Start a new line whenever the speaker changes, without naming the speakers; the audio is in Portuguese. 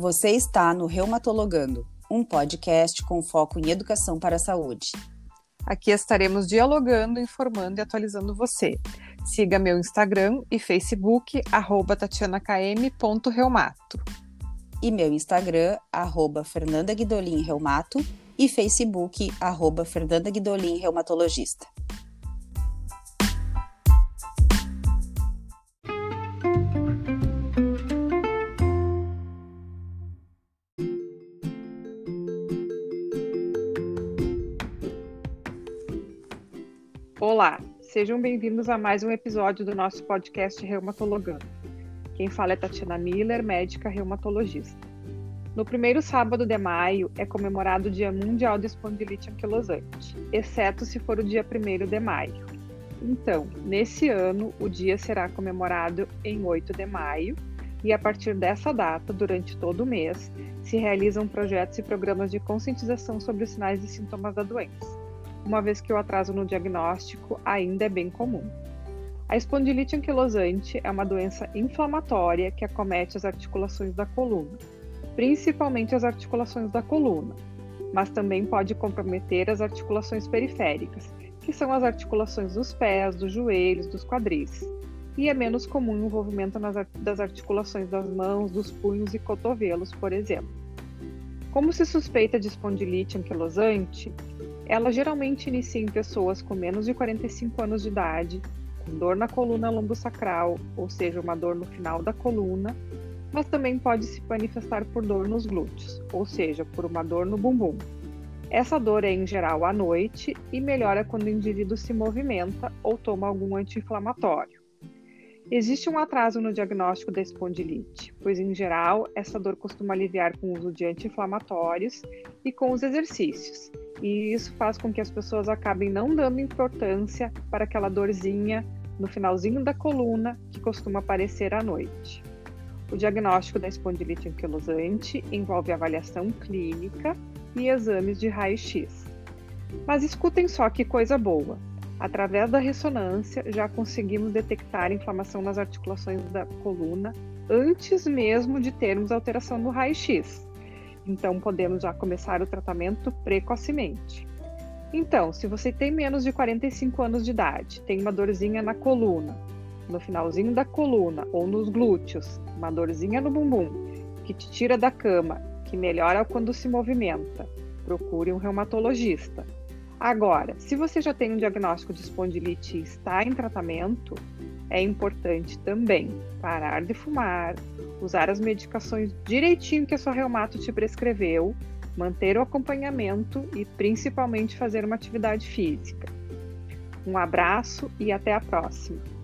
Você está no Reumatologando, um podcast com foco em educação para a saúde.
Aqui estaremos dialogando, informando e atualizando você. Siga meu Instagram e Facebook, arroba tatianakm.reumato.
E meu Instagram, arroba Fernanda Guidolin Reumato e Facebook, arroba Fernanda
Olá, sejam bem-vindos a mais um episódio do nosso podcast Reumatologando. Quem fala é Tatiana Miller, médica reumatologista. No primeiro sábado de maio é comemorado o Dia Mundial de Espondilite Anquilosante, exceto se for o dia 1 de maio. Então, nesse ano, o dia será comemorado em 8 de maio e a partir dessa data, durante todo o mês, se realizam projetos e programas de conscientização sobre os sinais e sintomas da doença uma vez que o atraso no diagnóstico ainda é bem comum. A espondilite anquilosante é uma doença inflamatória que acomete as articulações da coluna, principalmente as articulações da coluna, mas também pode comprometer as articulações periféricas, que são as articulações dos pés, dos joelhos, dos quadris. E é menos comum o envolvimento nas, das articulações das mãos, dos punhos e cotovelos, por exemplo. Como se suspeita de espondilite anquilosante, ela geralmente inicia em pessoas com menos de 45 anos de idade, com dor na coluna lombosacral, ou seja, uma dor no final da coluna, mas também pode se manifestar por dor nos glúteos, ou seja, por uma dor no bumbum. Essa dor é em geral à noite e melhora quando o indivíduo se movimenta ou toma algum anti-inflamatório. Existe um atraso no diagnóstico da espondilite, pois em geral essa dor costuma aliviar com o uso de anti-inflamatórios e com os exercícios, e isso faz com que as pessoas acabem não dando importância para aquela dorzinha no finalzinho da coluna que costuma aparecer à noite. O diagnóstico da espondilite anquilosante envolve avaliação clínica e exames de raio-x. Mas escutem só que coisa boa! Através da ressonância, já conseguimos detectar inflamação nas articulações da coluna antes mesmo de termos alteração no raio-x. Então, podemos já começar o tratamento precocemente. Então, se você tem menos de 45 anos de idade, tem uma dorzinha na coluna, no finalzinho da coluna ou nos glúteos, uma dorzinha no bumbum, que te tira da cama, que melhora quando se movimenta, procure um reumatologista. Agora, se você já tem um diagnóstico de espondilite e está em tratamento, é importante também parar de fumar, usar as medicações direitinho que a sua reumato te prescreveu, manter o acompanhamento e principalmente fazer uma atividade física. Um abraço e até a próxima!